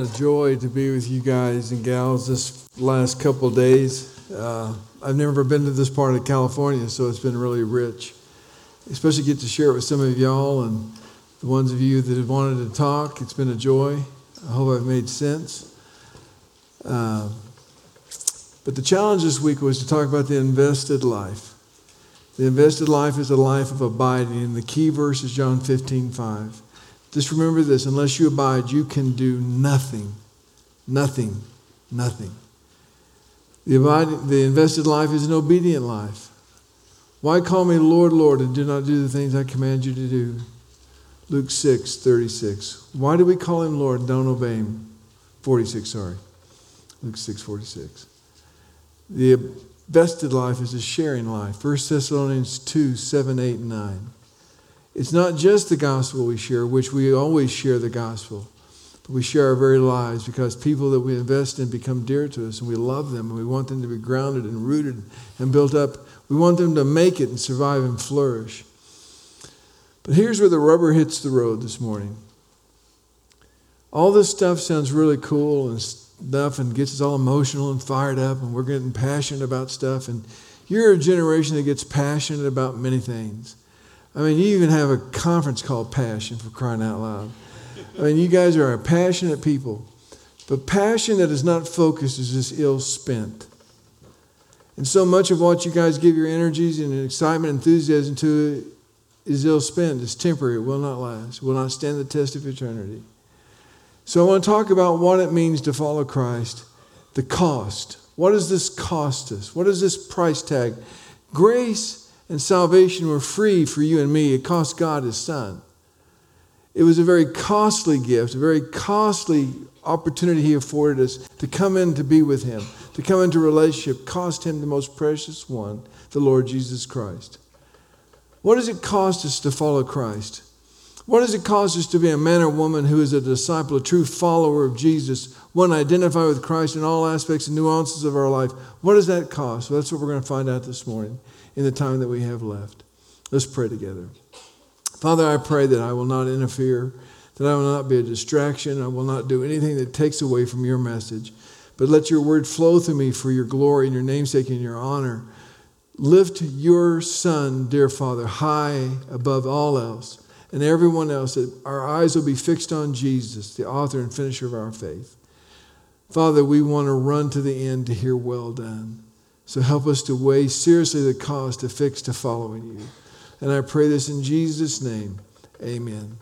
A joy to be with you guys and gals this last couple days. Uh, I've never been to this part of California, so it's been really rich. Especially get to share it with some of y'all and the ones of you that have wanted to talk. It's been a joy. I hope I've made sense. Uh, but the challenge this week was to talk about the invested life. The invested life is a life of abiding, and the key verse is John 15, 5. Just remember this unless you abide, you can do nothing. Nothing. Nothing. The, abiding, the invested life is an obedient life. Why call me Lord, Lord, and do not do the things I command you to do? Luke 6, 36. Why do we call him Lord don't obey him? 46, sorry. Luke 6, 46. The invested life is a sharing life. 1 Thessalonians 2, 7, 8, and 9. It's not just the gospel we share, which we always share the gospel, but we share our very lives because people that we invest in become dear to us and we love them and we want them to be grounded and rooted and built up. We want them to make it and survive and flourish. But here's where the rubber hits the road this morning. All this stuff sounds really cool and stuff and gets us all emotional and fired up and we're getting passionate about stuff. And you're a generation that gets passionate about many things. I mean, you even have a conference called Passion for crying out loud. I mean, you guys are a passionate people. But passion that is not focused is just ill spent. And so much of what you guys give your energies and excitement, and enthusiasm to is ill spent. It's temporary. It will not last. It will not stand the test of eternity. So I want to talk about what it means to follow Christ, the cost. What does this cost us? What is this price tag? Grace and salvation were free for you and me. It cost God his son. It was a very costly gift, a very costly opportunity he afforded us to come in to be with him, to come into relationship, cost him the most precious one, the Lord Jesus Christ. What does it cost us to follow Christ? What does it cost us to be a man or woman who is a disciple, a true follower of Jesus, one identified with Christ in all aspects and nuances of our life? What does that cost? Well, that's what we're going to find out this morning in the time that we have left. Let's pray together. Father, I pray that I will not interfere, that I will not be a distraction, I will not do anything that takes away from your message, but let your word flow through me for your glory and your namesake and your honor. Lift your Son, dear Father, high above all else and everyone else, that our eyes will be fixed on Jesus, the author and finisher of our faith. Father, we want to run to the end to hear well done. So help us to weigh seriously the cost to fix to following you. And I pray this in Jesus' name. Amen.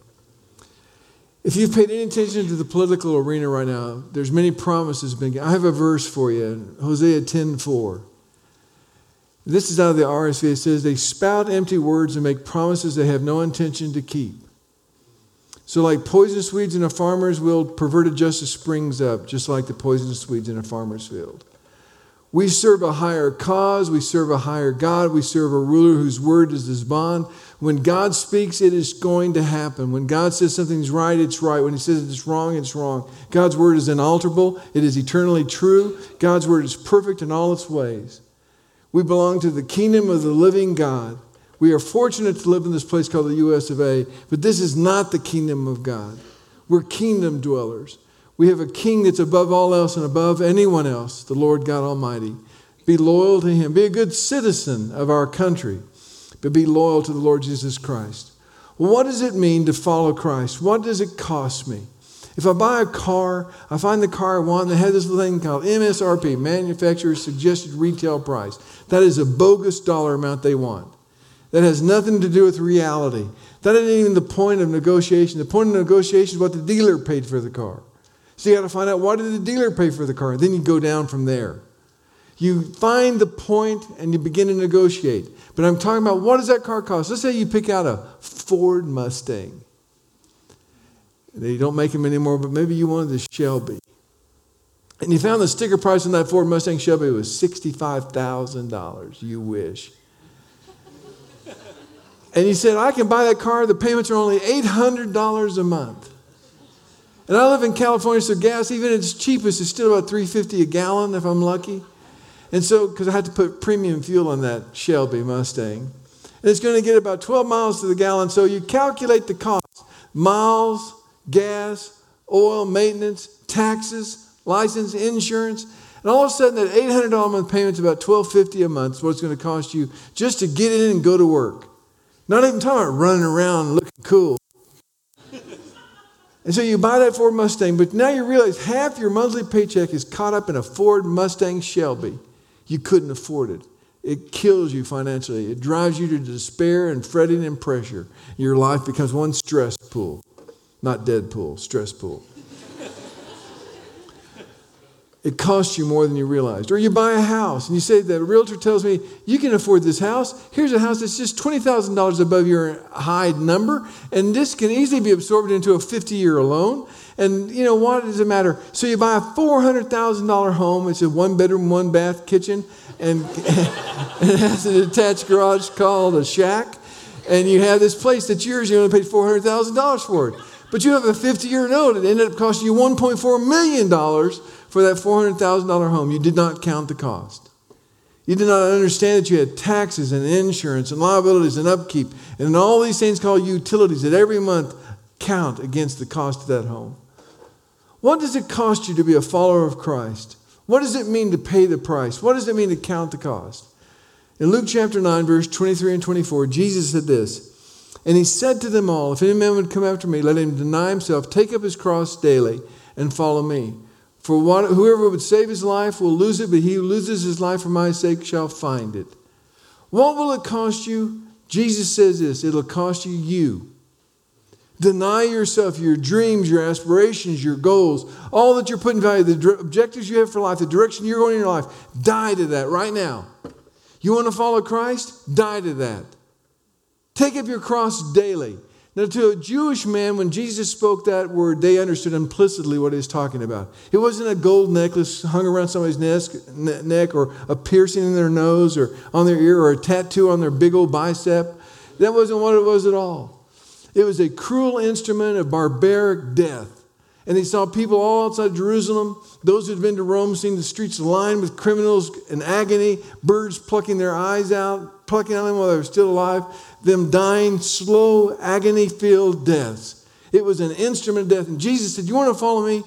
If you've paid any attention to the political arena right now, there's many promises being given. I have a verse for you, Hosea 10:4. This is out of the RSV. It says, They spout empty words and make promises they have no intention to keep. So, like poisonous weeds in a farmer's field, perverted justice springs up, just like the poisonous weeds in a farmer's field. We serve a higher cause. We serve a higher God. We serve a ruler whose word is his bond. When God speaks, it is going to happen. When God says something's right, it's right. When he says it's wrong, it's wrong. God's word is inalterable. It is eternally true. God's word is perfect in all its ways. We belong to the kingdom of the living God. We are fortunate to live in this place called the US of A, but this is not the kingdom of God. We're kingdom dwellers. We have a king that's above all else and above anyone else, the Lord God Almighty. Be loyal to him. Be a good citizen of our country, but be loyal to the Lord Jesus Christ. what does it mean to follow Christ? What does it cost me? If I buy a car, I find the car I want, they have this thing called MSRP, manufacturer's suggested retail price. That is a bogus dollar amount they want. That has nothing to do with reality. That isn't even the point of negotiation. The point of negotiation is what the dealer paid for the car. So you got to find out why did the dealer pay for the car? Then you go down from there. You find the point and you begin to negotiate. But I'm talking about what does that car cost? Let's say you pick out a Ford Mustang. They don't make them anymore, but maybe you wanted the Shelby. And you found the sticker price on that Ford Mustang Shelby was $65,000. You wish. and you said, I can buy that car. The payments are only $800 a month. And I live in California, so gas, even at its cheapest, is still about 350 a gallon if I'm lucky. And so, because I had to put premium fuel on that Shelby Mustang. And it's going to get about 12 miles to the gallon. So you calculate the cost miles, gas, oil, maintenance, taxes, license, insurance. And all of a sudden, that $800 a month payment is about 1250 a month is what it's going to cost you just to get in and go to work. Not even talking about running around looking cool. And so you buy that Ford Mustang, but now you realize half your monthly paycheck is caught up in a Ford Mustang Shelby. You couldn't afford it. It kills you financially. It drives you to despair and fretting and pressure. Your life becomes one stress pool, not dead pool, stress pool. It costs you more than you realized. Or you buy a house and you say, The realtor tells me, you can afford this house. Here's a house that's just $20,000 above your high number, and this can easily be absorbed into a 50 year loan. And you know, what does it matter? So you buy a $400,000 home, it's a one bedroom, one bath kitchen, and, and it has an attached garage called a shack. And you have this place that's yours, you only paid $400,000 for it. But you have a 50 year note, it ended up costing you $1.4 million for that $400,000 home. You did not count the cost. You did not understand that you had taxes and insurance and liabilities and upkeep and all these things called utilities that every month count against the cost of that home. What does it cost you to be a follower of Christ? What does it mean to pay the price? What does it mean to count the cost? In Luke chapter 9, verse 23 and 24, Jesus said this And he said to them all, If any man would come after me, let him deny himself, take up his cross daily, and follow me. For what, whoever would save his life will lose it, but he who loses his life for my sake shall find it. What will it cost you? Jesus says this it'll cost you you. Deny yourself your dreams, your aspirations, your goals, all that you're putting value, the objectives you have for life, the direction you're going in your life. Die to that right now. You want to follow Christ? Die to that. Take up your cross daily. Now, to a Jewish man, when Jesus spoke that word, they understood implicitly what he was talking about. It wasn't a gold necklace hung around somebody's neck or a piercing in their nose or on their ear or a tattoo on their big old bicep. That wasn't what it was at all. It was a cruel instrument of barbaric death. And they saw people all outside Jerusalem, those who'd been to Rome, seeing the streets lined with criminals in agony, birds plucking their eyes out, plucking on them while they were still alive, them dying slow, agony filled deaths. It was an instrument of death. And Jesus said, You want to follow me?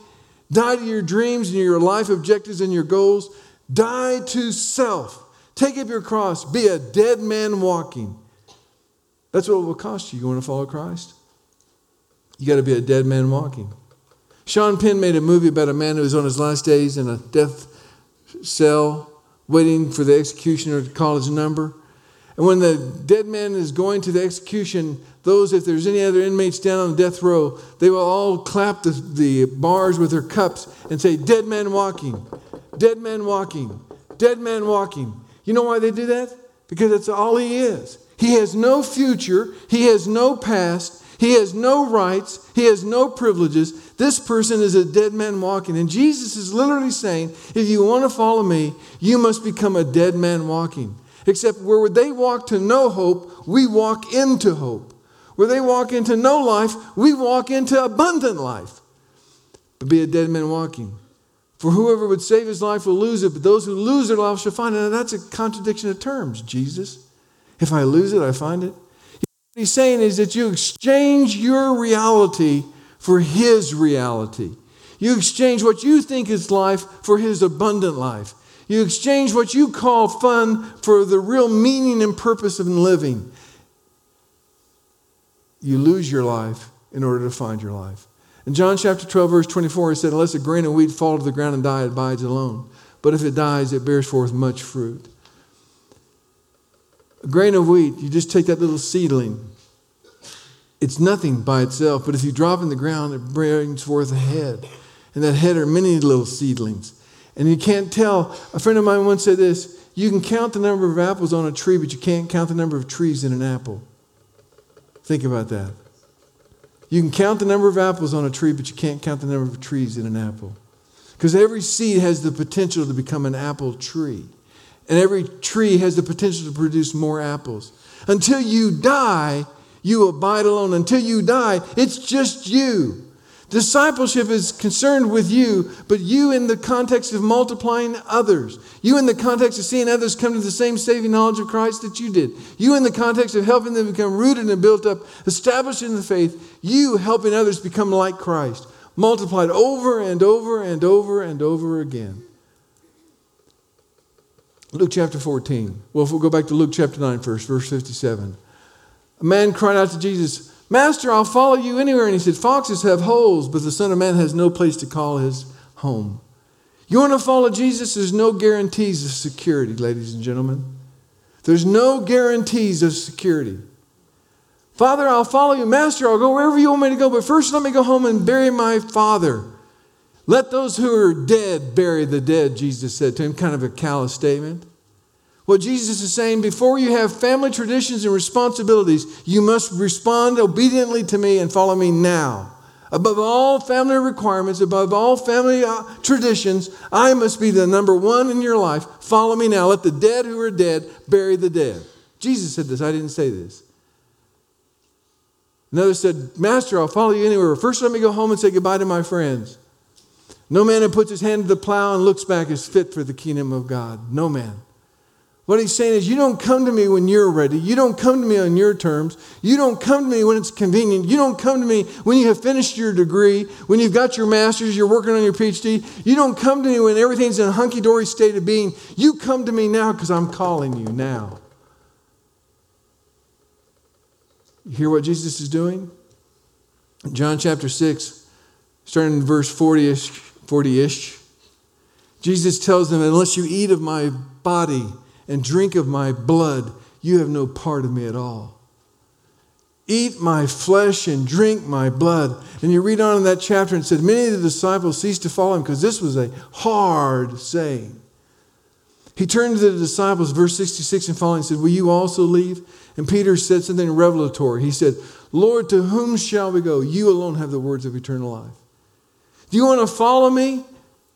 Die to your dreams and your life objectives and your goals. Die to self. Take up your cross. Be a dead man walking. That's what it will cost you. You want to follow Christ? You got to be a dead man walking. Sean Penn made a movie about a man who was on his last days in a death cell, waiting for the executioner to call his number. And when the dead man is going to the execution, those, if there's any other inmates down on the death row, they will all clap the, the bars with their cups and say, Dead man walking, dead man walking, dead man walking. You know why they do that? Because that's all he is. He has no future. He has no past. He has no rights. He has no privileges. This person is a dead man walking. And Jesus is literally saying, if you want to follow me, you must become a dead man walking. Except where they walk to no hope, we walk into hope. Where they walk into no life, we walk into abundant life. But be a dead man walking. For whoever would save his life will lose it, but those who lose their life shall find it. And that's a contradiction of terms, Jesus. If I lose it, I find it. What he's saying is that you exchange your reality for his reality. You exchange what you think is life for his abundant life. You exchange what you call fun for the real meaning and purpose of living. You lose your life in order to find your life. In John chapter 12, verse 24, he said, Unless a grain of wheat fall to the ground and die, it abides alone. But if it dies, it bears forth much fruit. A grain of wheat, you just take that little seedling. It's nothing by itself, but if you drop in the ground, it brings forth a head. And that head are many little seedlings. And you can't tell. A friend of mine once said this you can count the number of apples on a tree, but you can't count the number of trees in an apple. Think about that. You can count the number of apples on a tree, but you can't count the number of trees in an apple. Because every seed has the potential to become an apple tree and every tree has the potential to produce more apples. Until you die, you abide alone. Until you die, it's just you. Discipleship is concerned with you, but you in the context of multiplying others. You in the context of seeing others come to the same saving knowledge of Christ that you did. You in the context of helping them become rooted and built up, established in the faith. You helping others become like Christ. multiplied over and over and over and over again. Luke chapter 14. Well, if we'll go back to Luke chapter 9 first, verse 57. A man cried out to Jesus, Master, I'll follow you anywhere. And he said, Foxes have holes, but the Son of Man has no place to call his home. You want to follow Jesus? There's no guarantees of security, ladies and gentlemen. There's no guarantees of security. Father, I'll follow you. Master, I'll go wherever you want me to go, but first let me go home and bury my father. Let those who are dead bury the dead, Jesus said to him, kind of a callous statement. What Jesus is saying, before you have family traditions and responsibilities, you must respond obediently to me and follow me now. Above all family requirements, above all family uh, traditions, I must be the number one in your life. Follow me now. Let the dead who are dead bury the dead. Jesus said this. I didn't say this. Another said, Master, I'll follow you anywhere. First, let me go home and say goodbye to my friends. No man who puts his hand to the plow and looks back is fit for the kingdom of God. No man. What he's saying is, you don't come to me when you're ready. You don't come to me on your terms. You don't come to me when it's convenient. You don't come to me when you have finished your degree, when you've got your master's, you're working on your PhD. You don't come to me when everything's in a hunky dory state of being. You come to me now because I'm calling you now. You hear what Jesus is doing? John chapter 6, starting in verse 40 ish, 40 ish. Jesus tells them, Unless you eat of my body, and drink of my blood, you have no part of me at all. Eat my flesh and drink my blood. And you read on in that chapter and said, Many of the disciples ceased to follow him because this was a hard saying. He turned to the disciples, verse 66 and following, and said, Will you also leave? And Peter said something revelatory. He said, Lord, to whom shall we go? You alone have the words of eternal life. Do you want to follow me?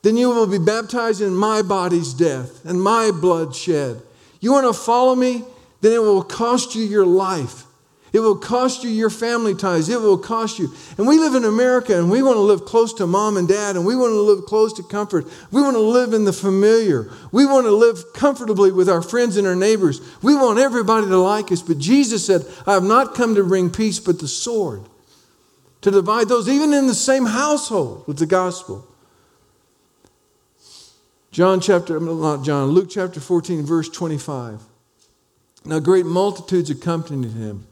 Then you will be baptized in my body's death and my blood shed. You want to follow me? Then it will cost you your life. It will cost you your family ties. It will cost you. And we live in America and we want to live close to mom and dad and we want to live close to comfort. We want to live in the familiar. We want to live comfortably with our friends and our neighbors. We want everybody to like us. But Jesus said, I have not come to bring peace but the sword, to divide those even in the same household with the gospel. John chapter, not John, Luke chapter 14, verse 25. Now great multitudes accompanied him.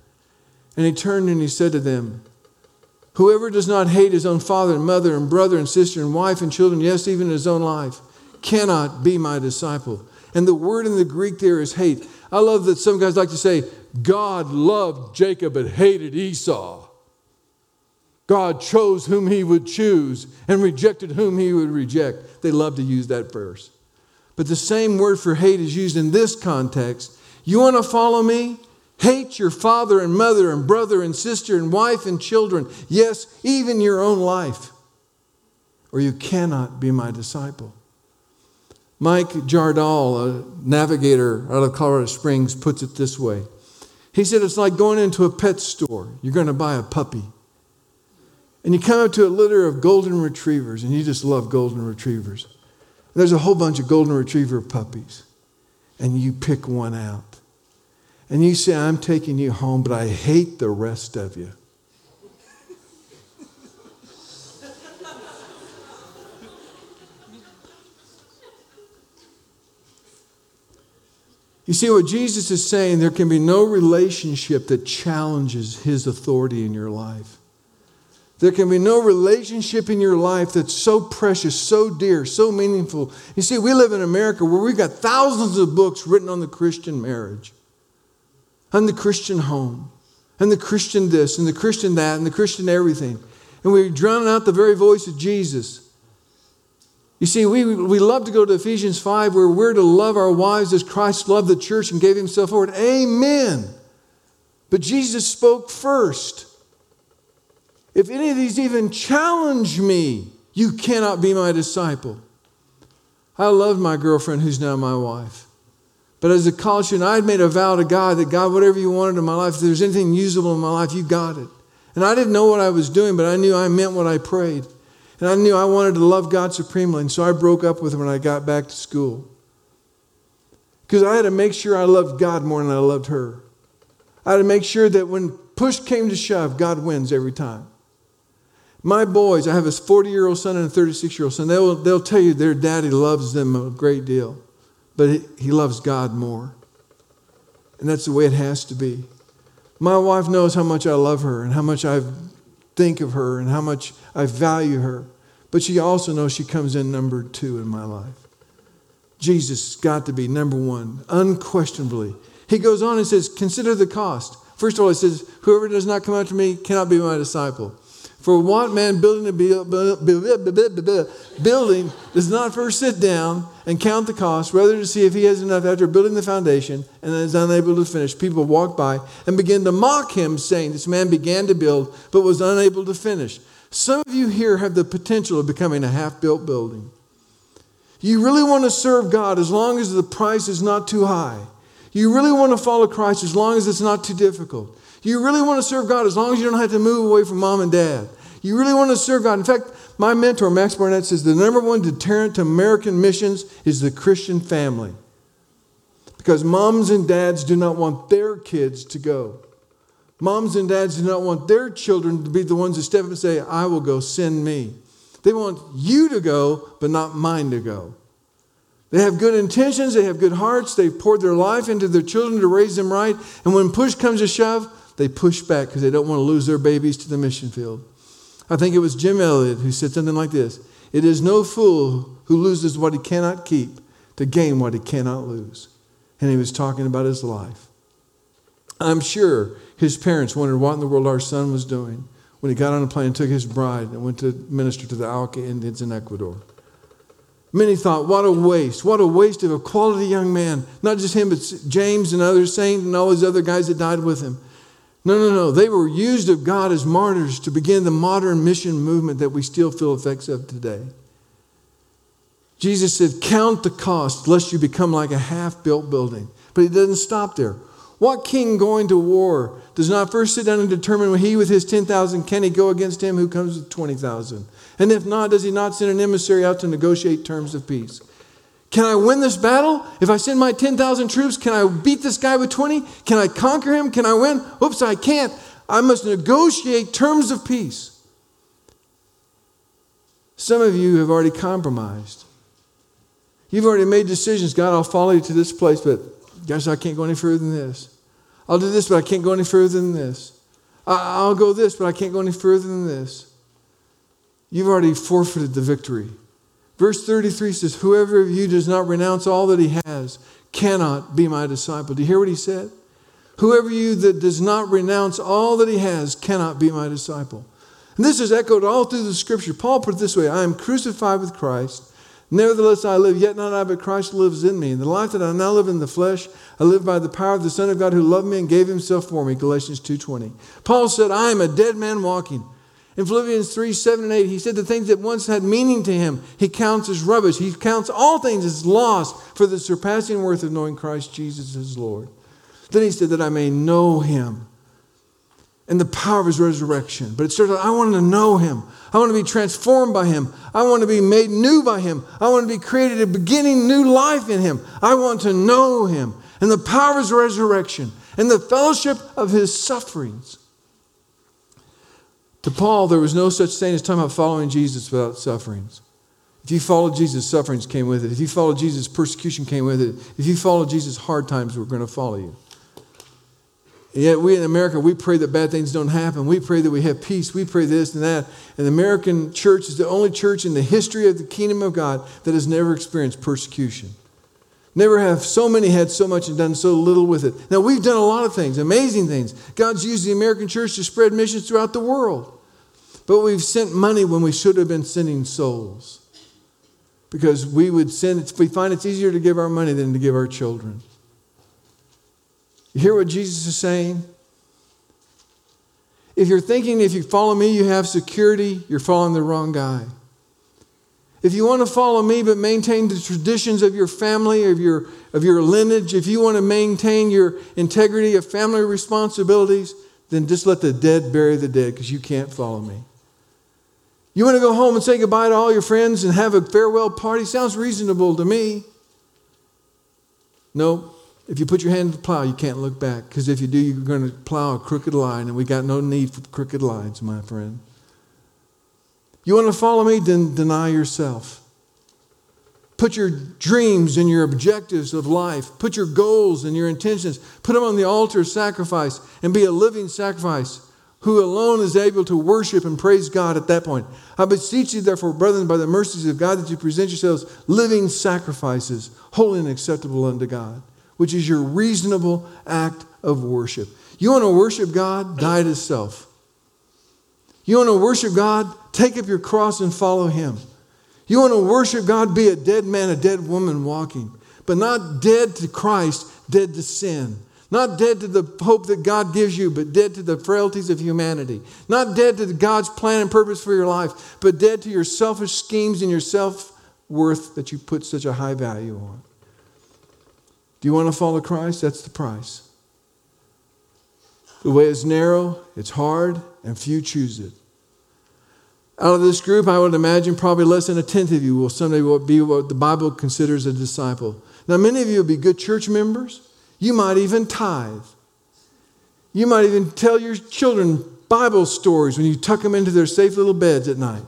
And he turned and he said to them, Whoever does not hate his own father and mother and brother and sister and wife and children, yes, even his own life, cannot be my disciple. And the word in the Greek there is hate. I love that some guys like to say, God loved Jacob but hated Esau. God chose whom he would choose and rejected whom he would reject. They love to use that verse. But the same word for hate is used in this context. You want to follow me? Hate your father and mother and brother and sister and wife and children. Yes, even your own life. Or you cannot be my disciple. Mike Jardal, a navigator out of Colorado Springs, puts it this way. He said it's like going into a pet store. You're going to buy a puppy. And you come up to a litter of golden retrievers, and you just love golden retrievers. And there's a whole bunch of golden retriever puppies, and you pick one out. And you say, I'm taking you home, but I hate the rest of you. You see, what Jesus is saying, there can be no relationship that challenges his authority in your life. There can be no relationship in your life that's so precious, so dear, so meaningful. You see, we live in America where we've got thousands of books written on the Christian marriage, on the Christian home, and the Christian this, and the Christian that, and the Christian everything. And we drown out the very voice of Jesus. You see, we, we love to go to Ephesians 5 where we're to love our wives as Christ loved the church and gave himself for it. Amen. But Jesus spoke first. If any of these even challenge me, you cannot be my disciple. I loved my girlfriend who's now my wife. But as a college student, I had made a vow to God that God, whatever you wanted in my life, if there's anything usable in my life, you got it. And I didn't know what I was doing, but I knew I meant what I prayed. And I knew I wanted to love God supremely. And so I broke up with her when I got back to school. Because I had to make sure I loved God more than I loved her. I had to make sure that when push came to shove, God wins every time. My boys, I have a 40 year old son and a 36 year old son, they'll, they'll tell you their daddy loves them a great deal, but he, he loves God more. And that's the way it has to be. My wife knows how much I love her and how much I think of her and how much I value her. But she also knows she comes in number two in my life. Jesus has got to be number one, unquestionably. He goes on and says, Consider the cost. First of all, he says, Whoever does not come after me cannot be my disciple. For what man building a building does not first sit down and count the cost, rather to see if he has enough after building the foundation and is unable to finish. People walk by and begin to mock him, saying, This man began to build but was unable to finish. Some of you here have the potential of becoming a half built building. You really want to serve God as long as the price is not too high. You really want to follow Christ as long as it's not too difficult. You really want to serve God as long as you don't have to move away from mom and dad. You really want to serve God. In fact, my mentor, Max Barnett, says the number one deterrent to American missions is the Christian family. Because moms and dads do not want their kids to go. Moms and dads do not want their children to be the ones that step up and say, I will go, send me. They want you to go, but not mine to go. They have good intentions, they have good hearts, they've poured their life into their children to raise them right. And when push comes to shove, they push back because they don't want to lose their babies to the mission field. I think it was Jim Elliot who said something like this It is no fool who loses what he cannot keep to gain what he cannot lose. And he was talking about his life. I'm sure his parents wondered what in the world our son was doing when he got on a plane and took his bride and went to minister to the Auca Indians in Ecuador. Many thought, what a waste. What a waste of a quality young man. Not just him, but James and others, Saint and all those other guys that died with him. No, no, no. They were used of God as martyrs to begin the modern mission movement that we still feel effects of today. Jesus said, Count the cost lest you become like a half built building. But he doesn't stop there. What king going to war does not first sit down and determine when he with his 10,000 can he go against him who comes with 20,000? And if not, does he not send an emissary out to negotiate terms of peace? Can I win this battle? If I send my 10,000 troops, can I beat this guy with 20? Can I conquer him? Can I win? Oops, I can't. I must negotiate terms of peace. Some of you have already compromised. You've already made decisions. God, I'll follow you to this place, but gosh, I can't go any further than this. I'll do this, but I can't go any further than this. I'll go this, but I can't go any further than this. You've already forfeited the victory. Verse 33 says, Whoever of you does not renounce all that he has cannot be my disciple. Do you hear what he said? Whoever you that does not renounce all that he has cannot be my disciple. And this is echoed all through the scripture. Paul put it this way I am crucified with Christ. Nevertheless, I live, yet not I, but Christ lives in me. And the life that I now live in the flesh, I live by the power of the Son of God who loved me and gave himself for me. Galatians 2.20. Paul said, I am a dead man walking. In Philippians 3 7 and 8, he said the things that once had meaning to him, he counts as rubbish. He counts all things as lost for the surpassing worth of knowing Christ Jesus as Lord. Then he said that I may know him and the power of his resurrection. But it starts I want to know him. I want to be transformed by him. I want to be made new by him. I want to be created a beginning new life in him. I want to know him and the power of his resurrection and the fellowship of his sufferings to Paul, there was no such thing as talking about following Jesus without sufferings. If you followed Jesus, sufferings came with it. If you followed Jesus, persecution came with it. If you followed Jesus, hard times were going to follow you. And yet, we in America, we pray that bad things don't happen. We pray that we have peace. We pray this and that. And the American church is the only church in the history of the kingdom of God that has never experienced persecution. Never have so many had so much and done so little with it. Now, we've done a lot of things, amazing things. God's used the American church to spread missions throughout the world. But we've sent money when we should have been sending souls. Because we would send, we find it's easier to give our money than to give our children. You hear what Jesus is saying? If you're thinking if you follow me, you have security, you're following the wrong guy. If you want to follow me but maintain the traditions of your family, of your, of your lineage, if you want to maintain your integrity of family responsibilities, then just let the dead bury the dead because you can't follow me. You want to go home and say goodbye to all your friends and have a farewell party? Sounds reasonable to me. No, if you put your hand to the plow, you can't look back because if you do, you're going to plow a crooked line, and we got no need for crooked lines, my friend. You want to follow me? Then deny yourself. Put your dreams and your objectives of life, put your goals and your intentions, put them on the altar of sacrifice and be a living sacrifice who alone is able to worship and praise God at that point. I beseech you, therefore, brethren, by the mercies of God, that you present yourselves living sacrifices, holy and acceptable unto God, which is your reasonable act of worship. You want to worship God? Die to self. You want to worship God? Take up your cross and follow Him. You want to worship God? Be a dead man, a dead woman walking, but not dead to Christ, dead to sin. Not dead to the hope that God gives you, but dead to the frailties of humanity. Not dead to God's plan and purpose for your life, but dead to your selfish schemes and your self worth that you put such a high value on. Do you want to follow Christ? That's the price. The way is narrow, it's hard, and few choose it. Out of this group, I would imagine probably less than a tenth of you will someday be what the Bible considers a disciple. Now, many of you will be good church members. You might even tithe. You might even tell your children Bible stories when you tuck them into their safe little beds at night.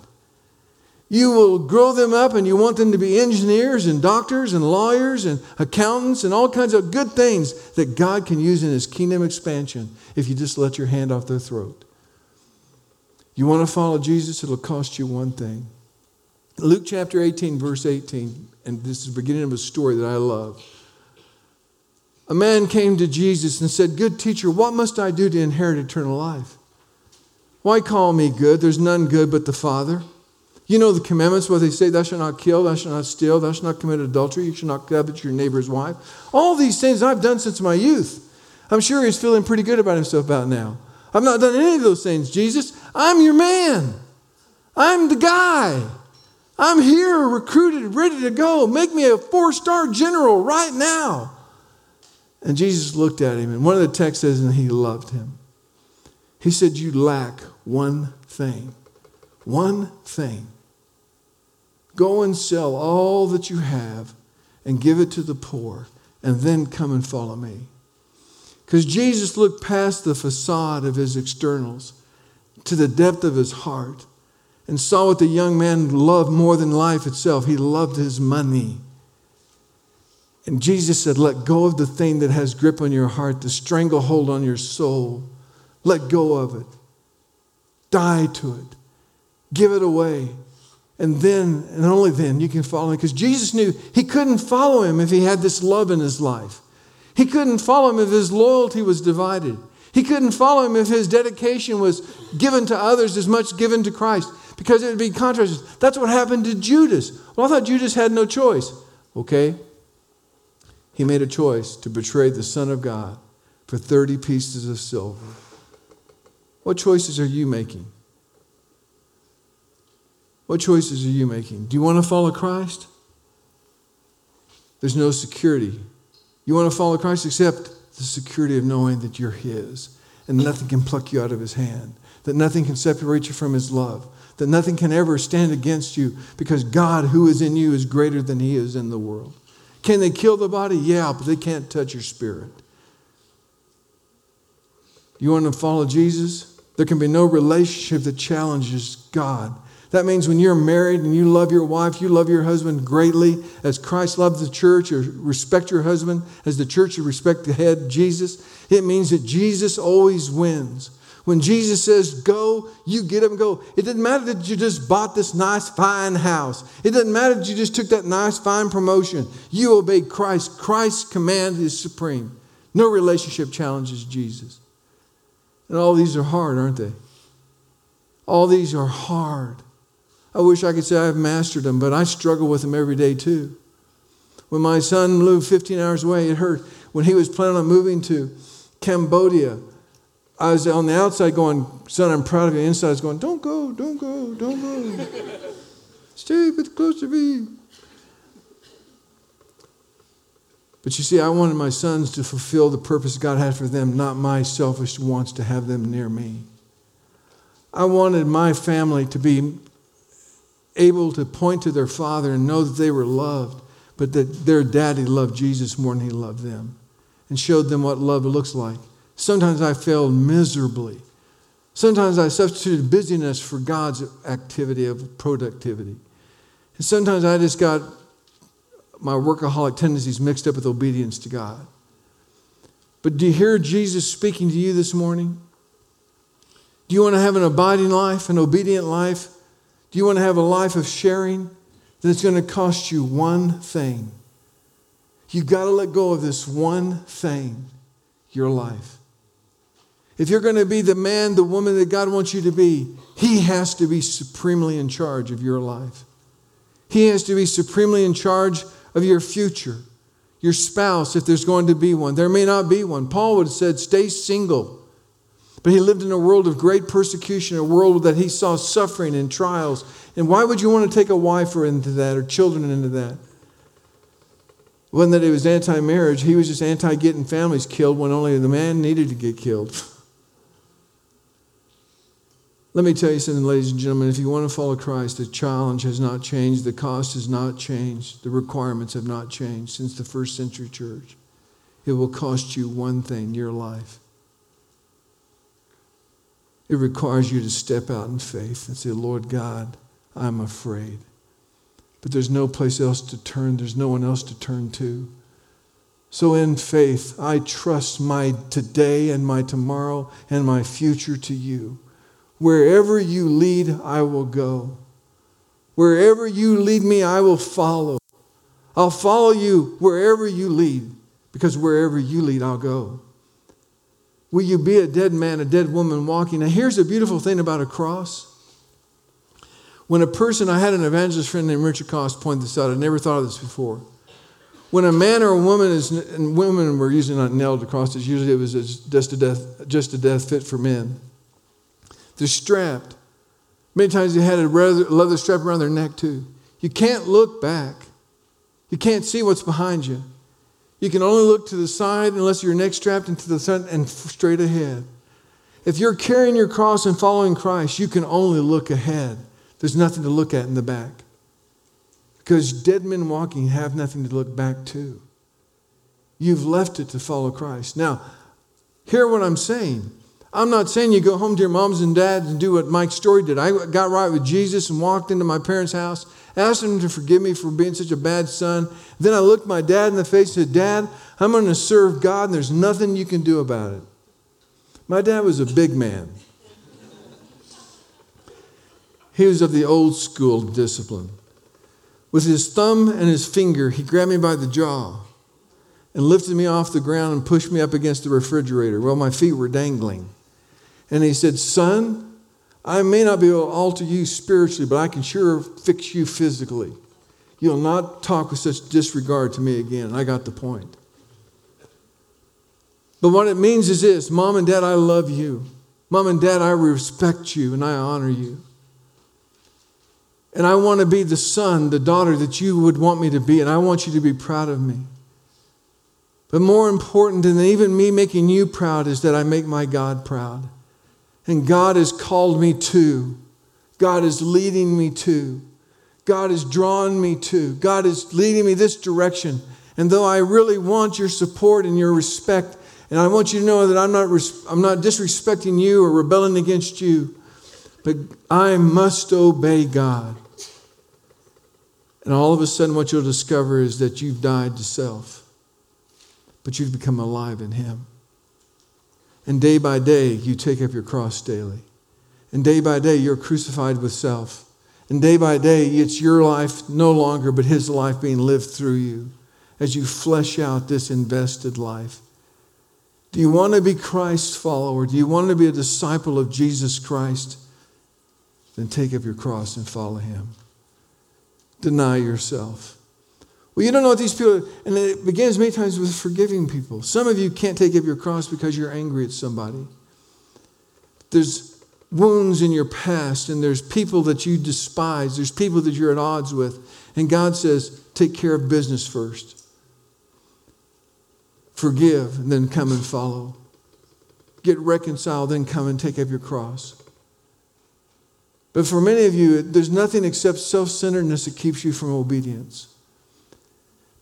You will grow them up and you want them to be engineers and doctors and lawyers and accountants and all kinds of good things that God can use in His kingdom expansion if you just let your hand off their throat. You want to follow Jesus, it'll cost you one thing. Luke chapter 18, verse 18, and this is the beginning of a story that I love. A man came to Jesus and said, Good teacher, what must I do to inherit eternal life? Why call me good? There's none good but the Father. You know the commandments, what they say, thou shalt not kill, thou shalt not steal, thou shalt not commit adultery, you shall not covet your neighbor's wife. All these things I've done since my youth. I'm sure he's feeling pretty good about himself about now. I've not done any of those things, Jesus. I'm your man. I'm the guy. I'm here, recruited, ready to go. Make me a four star general right now. And Jesus looked at him, and one of the texts says, and he loved him. He said, You lack one thing. One thing. Go and sell all that you have and give it to the poor, and then come and follow me. Because Jesus looked past the facade of his externals to the depth of his heart and saw what the young man loved more than life itself. He loved his money. And Jesus said, Let go of the thing that has grip on your heart, the stranglehold on your soul. Let go of it. Die to it. Give it away. And then, and only then, you can follow him. Because Jesus knew he couldn't follow him if he had this love in his life. He couldn't follow him if his loyalty was divided. He couldn't follow him if his dedication was given to others as much given to Christ, because it would be contrasted. That's what happened to Judas. Well, I thought Judas had no choice. Okay. He made a choice to betray the Son of God for 30 pieces of silver. What choices are you making? What choices are you making? Do you want to follow Christ? There's no security you want to follow Christ? Accept the security of knowing that you're His and nothing can pluck you out of His hand, that nothing can separate you from His love, that nothing can ever stand against you because God, who is in you, is greater than He is in the world. Can they kill the body? Yeah, but they can't touch your spirit. You want to follow Jesus? There can be no relationship that challenges God that means when you're married and you love your wife, you love your husband greatly as Christ loved the church, or respect your husband as the church should respect the head, Jesus. It means that Jesus always wins. When Jesus says go, you get up and go. It doesn't matter that you just bought this nice, fine house. It doesn't matter that you just took that nice, fine promotion. You obey Christ. Christ's command is supreme. No relationship challenges Jesus. And all these are hard, aren't they? All these are hard. I wish I could say I've mastered them, but I struggle with them every day too. When my son moved 15 hours away, it hurt. When he was planning on moving to Cambodia, I was on the outside going, Son, I'm proud of you. Inside, I was going, Don't go, don't go, don't go. Stay but close to me. But you see, I wanted my sons to fulfill the purpose God had for them, not my selfish wants to have them near me. I wanted my family to be able to point to their father and know that they were loved, but that their daddy loved Jesus more than he loved them and showed them what love looks like. Sometimes I failed miserably. Sometimes I substituted busyness for God's activity of productivity. And sometimes I just got my workaholic tendencies mixed up with obedience to God. But do you hear Jesus speaking to you this morning? Do you want to have an abiding life, an obedient life? Do you want to have a life of sharing? Then it's going to cost you one thing. You've got to let go of this one thing your life. If you're going to be the man, the woman that God wants you to be, He has to be supremely in charge of your life. He has to be supremely in charge of your future, your spouse, if there's going to be one. There may not be one. Paul would have said, stay single. But he lived in a world of great persecution, a world that he saw suffering and trials. And why would you want to take a wife or into that or children into that? It wasn't that he was anti marriage, he was just anti getting families killed when only the man needed to get killed. Let me tell you something, ladies and gentlemen. If you want to follow Christ, the challenge has not changed, the cost has not changed, the requirements have not changed since the first century church. It will cost you one thing your life. It requires you to step out in faith and say, Lord God, I'm afraid. But there's no place else to turn, there's no one else to turn to. So, in faith, I trust my today and my tomorrow and my future to you. Wherever you lead, I will go. Wherever you lead me, I will follow. I'll follow you wherever you lead, because wherever you lead, I'll go. Will you be a dead man, a dead woman walking? Now, here's the beautiful thing about a cross. When a person, I had an evangelist friend named Richard Cost point this out. I never thought of this before. When a man or a woman is, and women were usually not nailed to crosses, usually it was just a death, just a death fit for men. They're strapped. Many times they had a leather strap around their neck too. You can't look back. You can't see what's behind you. You can only look to the side unless your neck strapped into the front and straight ahead. If you're carrying your cross and following Christ, you can only look ahead. There's nothing to look at in the back. Because dead men walking have nothing to look back to. You've left it to follow Christ. Now, hear what I'm saying. I'm not saying you go home to your moms and dads and do what Mike's Story did. I got right with Jesus and walked into my parents' house, asked him to forgive me for being such a bad son. Then I looked my dad in the face and said, Dad, I'm going to serve God and there's nothing you can do about it. My dad was a big man. He was of the old school discipline. With his thumb and his finger, he grabbed me by the jaw and lifted me off the ground and pushed me up against the refrigerator while my feet were dangling. And he said, Son, I may not be able to alter you spiritually, but I can sure fix you physically. You'll not talk with such disregard to me again. I got the point. But what it means is this Mom and Dad, I love you. Mom and Dad, I respect you and I honor you. And I want to be the son, the daughter that you would want me to be, and I want you to be proud of me. But more important than even me making you proud is that I make my God proud. And God has called me to. God is leading me to. God is drawing me to. God is leading me this direction. And though I really want your support and your respect, and I want you to know that I'm not, I'm not disrespecting you or rebelling against you, but I must obey God. And all of a sudden, what you'll discover is that you've died to self, but you've become alive in Him. And day by day, you take up your cross daily. And day by day, you're crucified with self. And day by day, it's your life no longer, but His life being lived through you as you flesh out this invested life. Do you want to be Christ's follower? Do you want to be a disciple of Jesus Christ? Then take up your cross and follow Him. Deny yourself. Well, you don't know what these people, and it begins many times with forgiving people. Some of you can't take up your cross because you're angry at somebody. There's wounds in your past, and there's people that you despise, there's people that you're at odds with. And God says, take care of business first. Forgive, and then come and follow. Get reconciled, then come and take up your cross. But for many of you, there's nothing except self centeredness that keeps you from obedience.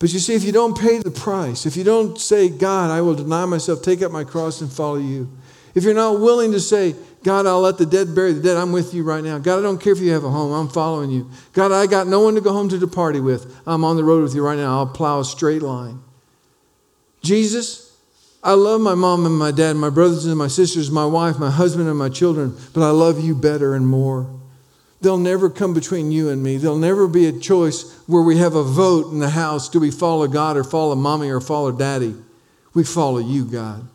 But you see, if you don't pay the price, if you don't say, God, I will deny myself, take up my cross, and follow you, if you're not willing to say, God, I'll let the dead bury the dead. I'm with you right now. God, I don't care if you have a home. I'm following you. God, I got no one to go home to the party with. I'm on the road with you right now. I'll plow a straight line. Jesus, I love my mom and my dad, my brothers and my sisters, my wife, my husband and my children, but I love you better and more. They'll never come between you and me. There'll never be a choice where we have a vote in the house do we follow God or follow mommy or follow daddy? We follow you, God.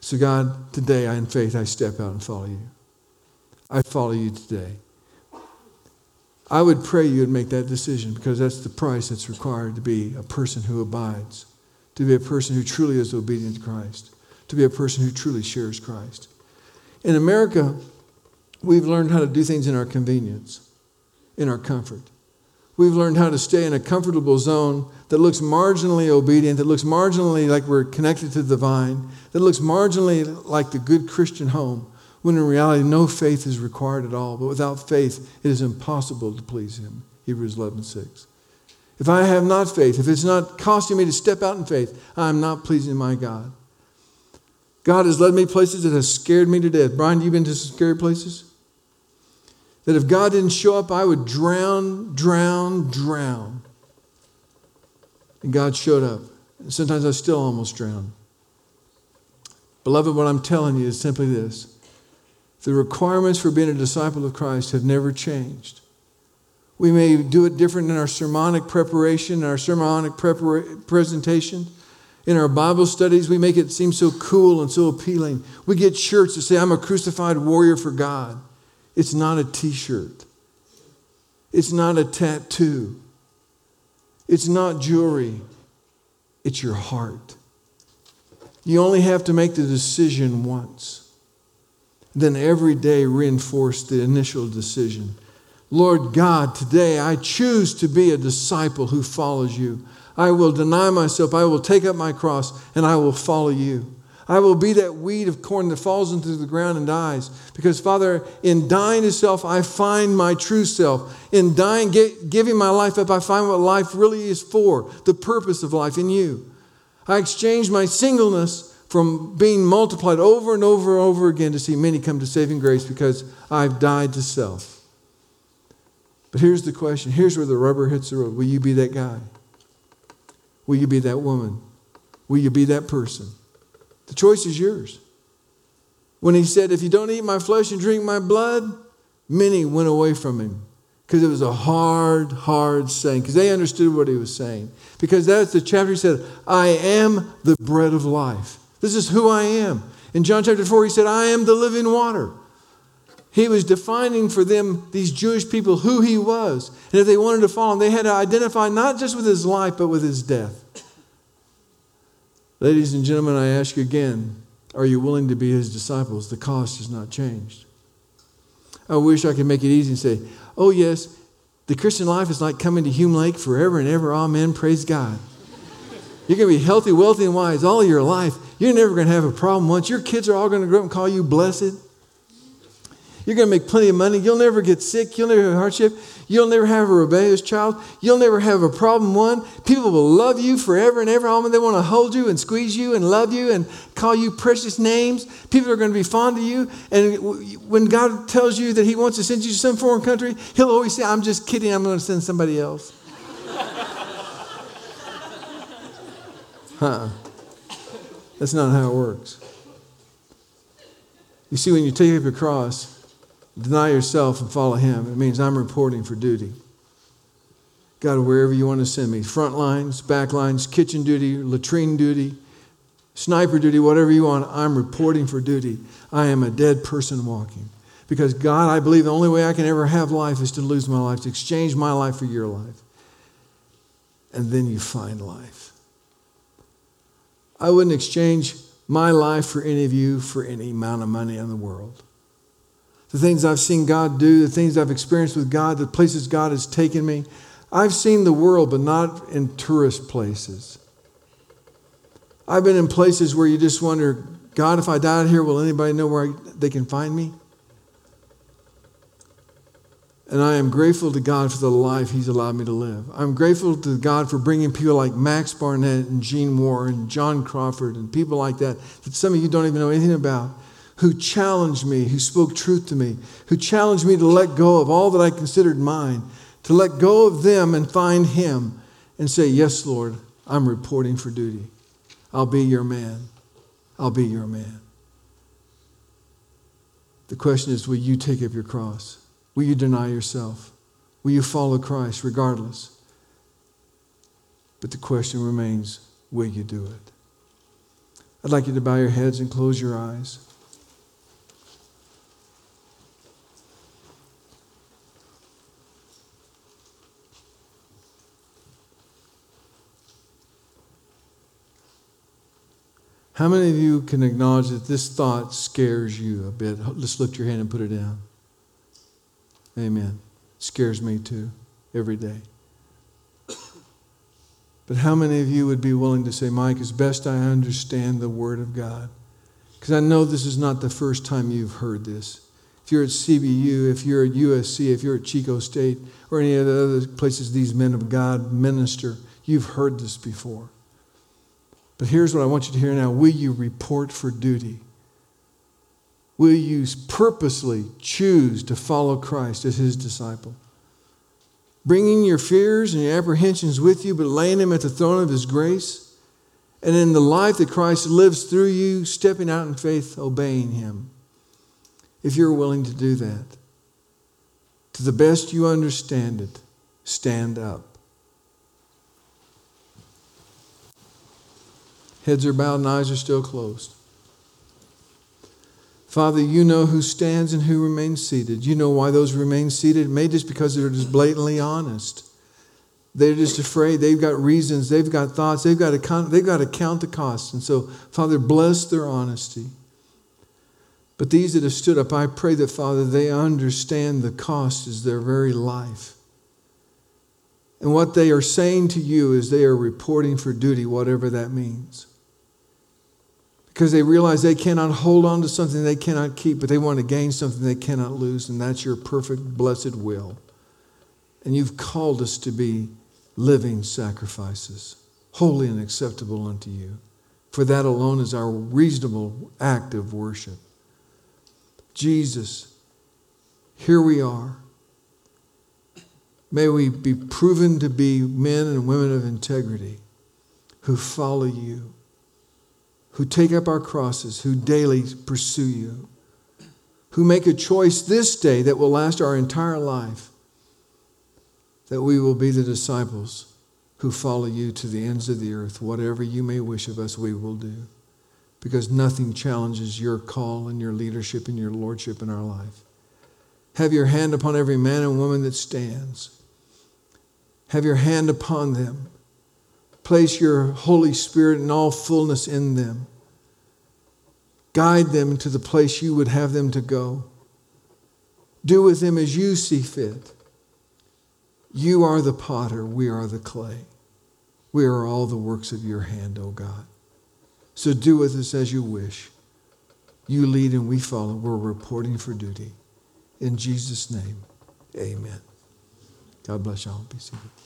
So, God, today I, in faith I step out and follow you. I follow you today. I would pray you would make that decision because that's the price that's required to be a person who abides, to be a person who truly is obedient to Christ, to be a person who truly shares Christ. In America, we've learned how to do things in our convenience, in our comfort. We've learned how to stay in a comfortable zone that looks marginally obedient, that looks marginally like we're connected to the vine, that looks marginally like the good Christian home, when in reality, no faith is required at all. But without faith, it is impossible to please Him. Hebrews 11 6. If I have not faith, if it's not costing me to step out in faith, I am not pleasing my God. God has led me places that have scared me to death. Brian, you been to some scary places? That if God didn't show up, I would drown, drown, drown. And God showed up. And sometimes I still almost drown. Beloved, what I'm telling you is simply this the requirements for being a disciple of Christ have never changed. We may do it different in our sermonic preparation, in our sermonic presentation. In our Bible studies, we make it seem so cool and so appealing. We get shirts that say, I'm a crucified warrior for God. It's not a t shirt, it's not a tattoo, it's not jewelry, it's your heart. You only have to make the decision once. Then every day reinforce the initial decision. Lord God, today I choose to be a disciple who follows you. I will deny myself, I will take up my cross, and I will follow you. I will be that weed of corn that falls into the ground and dies. Because, Father, in dying to self, I find my true self. In dying, giving my life up, I find what life really is for the purpose of life in you. I exchange my singleness from being multiplied over and over and over again to see many come to saving grace because I've died to self. But here's the question here's where the rubber hits the road. Will you be that guy? Will you be that woman? Will you be that person? The choice is yours. When he said, If you don't eat my flesh and drink my blood, many went away from him because it was a hard, hard saying, because they understood what he was saying. Because that's the chapter he said, I am the bread of life. This is who I am. In John chapter 4, he said, I am the living water. He was defining for them, these Jewish people, who he was. And if they wanted to follow him, they had to identify not just with his life, but with his death. Ladies and gentlemen, I ask you again are you willing to be his disciples? The cost has not changed. I wish I could make it easy and say, oh, yes, the Christian life is like coming to Hume Lake forever and ever. Amen. Praise God. You're going to be healthy, wealthy, and wise all your life. You're never going to have a problem once. Your kids are all going to grow up and call you blessed. You're going to make plenty of money. You'll never get sick. You'll never have hardship. You'll never have a rebellious child. You'll never have a problem one. People will love you forever and ever. They want to hold you and squeeze you and love you and call you precious names. People are going to be fond of you. And when God tells you that He wants to send you to some foreign country, He'll always say, I'm just kidding. I'm going to send somebody else. huh. That's not how it works. You see, when you take up your cross, Deny yourself and follow Him. It means I'm reporting for duty. God, wherever you want to send me front lines, back lines, kitchen duty, latrine duty, sniper duty, whatever you want, I'm reporting for duty. I am a dead person walking. Because, God, I believe the only way I can ever have life is to lose my life, to exchange my life for your life. And then you find life. I wouldn't exchange my life for any of you for any amount of money in the world the things I've seen God do, the things I've experienced with God, the places God has taken me. I've seen the world, but not in tourist places. I've been in places where you just wonder, God, if I died here, will anybody know where I, they can find me? And I am grateful to God for the life He's allowed me to live. I'm grateful to God for bringing people like Max Barnett and Gene Warren and John Crawford and people like that that some of you don't even know anything about who challenged me, who spoke truth to me, who challenged me to let go of all that I considered mine, to let go of them and find Him and say, Yes, Lord, I'm reporting for duty. I'll be your man. I'll be your man. The question is will you take up your cross? Will you deny yourself? Will you follow Christ regardless? But the question remains will you do it? I'd like you to bow your heads and close your eyes. How many of you can acknowledge that this thought scares you a bit? Let's lift your hand and put it down. Amen. Scares me too, every day. But how many of you would be willing to say, Mike, as best I understand the Word of God? Because I know this is not the first time you've heard this. If you're at CBU, if you're at USC, if you're at Chico State, or any of the other places these men of God minister, you've heard this before. But here's what I want you to hear now Will you report for duty? Will you purposely choose to follow Christ as his disciple? Bringing your fears and your apprehensions with you, but laying them at the throne of his grace. And in the life that Christ lives through you, stepping out in faith, obeying him. If you're willing to do that, to the best you understand it, stand up. Heads are bowed and eyes are still closed. Father, you know who stands and who remains seated. You know why those remain seated. Maybe just because they're just blatantly honest. They're just afraid. They've got reasons. They've got thoughts. They've got to count, they've got to count the cost. And so, Father, bless their honesty. But these that have stood up, I pray that, Father, they understand the cost is their very life. And what they are saying to you is they are reporting for duty, whatever that means because they realize they cannot hold on to something they cannot keep, but they want to gain something they cannot lose, and that's your perfect, blessed will. And you've called us to be living sacrifices, holy and acceptable unto you. For that alone is our reasonable act of worship. Jesus, here we are. May we be proven to be men and women of integrity who follow you who take up our crosses, who daily pursue you, who make a choice this day that will last our entire life, that we will be the disciples who follow you to the ends of the earth. Whatever you may wish of us, we will do. Because nothing challenges your call and your leadership and your lordship in our life. Have your hand upon every man and woman that stands. Have your hand upon them Place your Holy Spirit in all fullness in them. Guide them to the place you would have them to go. Do with them as you see fit. You are the potter, we are the clay. We are all the works of your hand, O God. So do with us as you wish. You lead and we follow. We're reporting for duty. In Jesus' name, amen. God bless you all. Be seated.